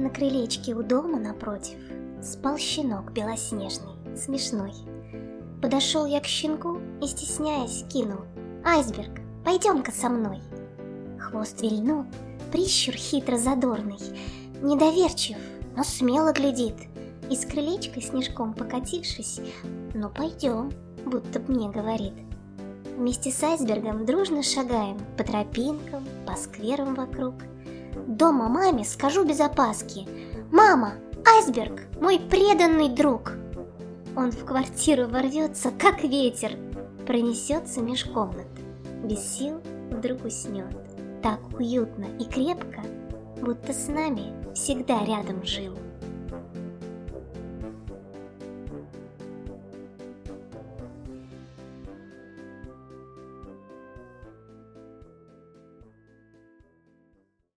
На крылечке у дома напротив спал щенок белоснежный, смешной. Подошел я к щенку и, стесняясь, кинул. «Айсберг, пойдем-ка со мной!» Хвост вильнул, прищур хитро задорный, Недоверчив, но смело глядит, И с крылечка снежком покатившись, «Ну пойдем», будто б мне говорит. Вместе с айсбергом дружно шагаем По тропинкам, по скверам вокруг. Дома маме скажу без опаски, «Мама, айсберг, мой преданный друг!» Он в квартиру ворвется, как ветер, Пронесется меж комнат, без сил вдруг уснет. Так уютно и крепко, будто с нами всегда рядом жил.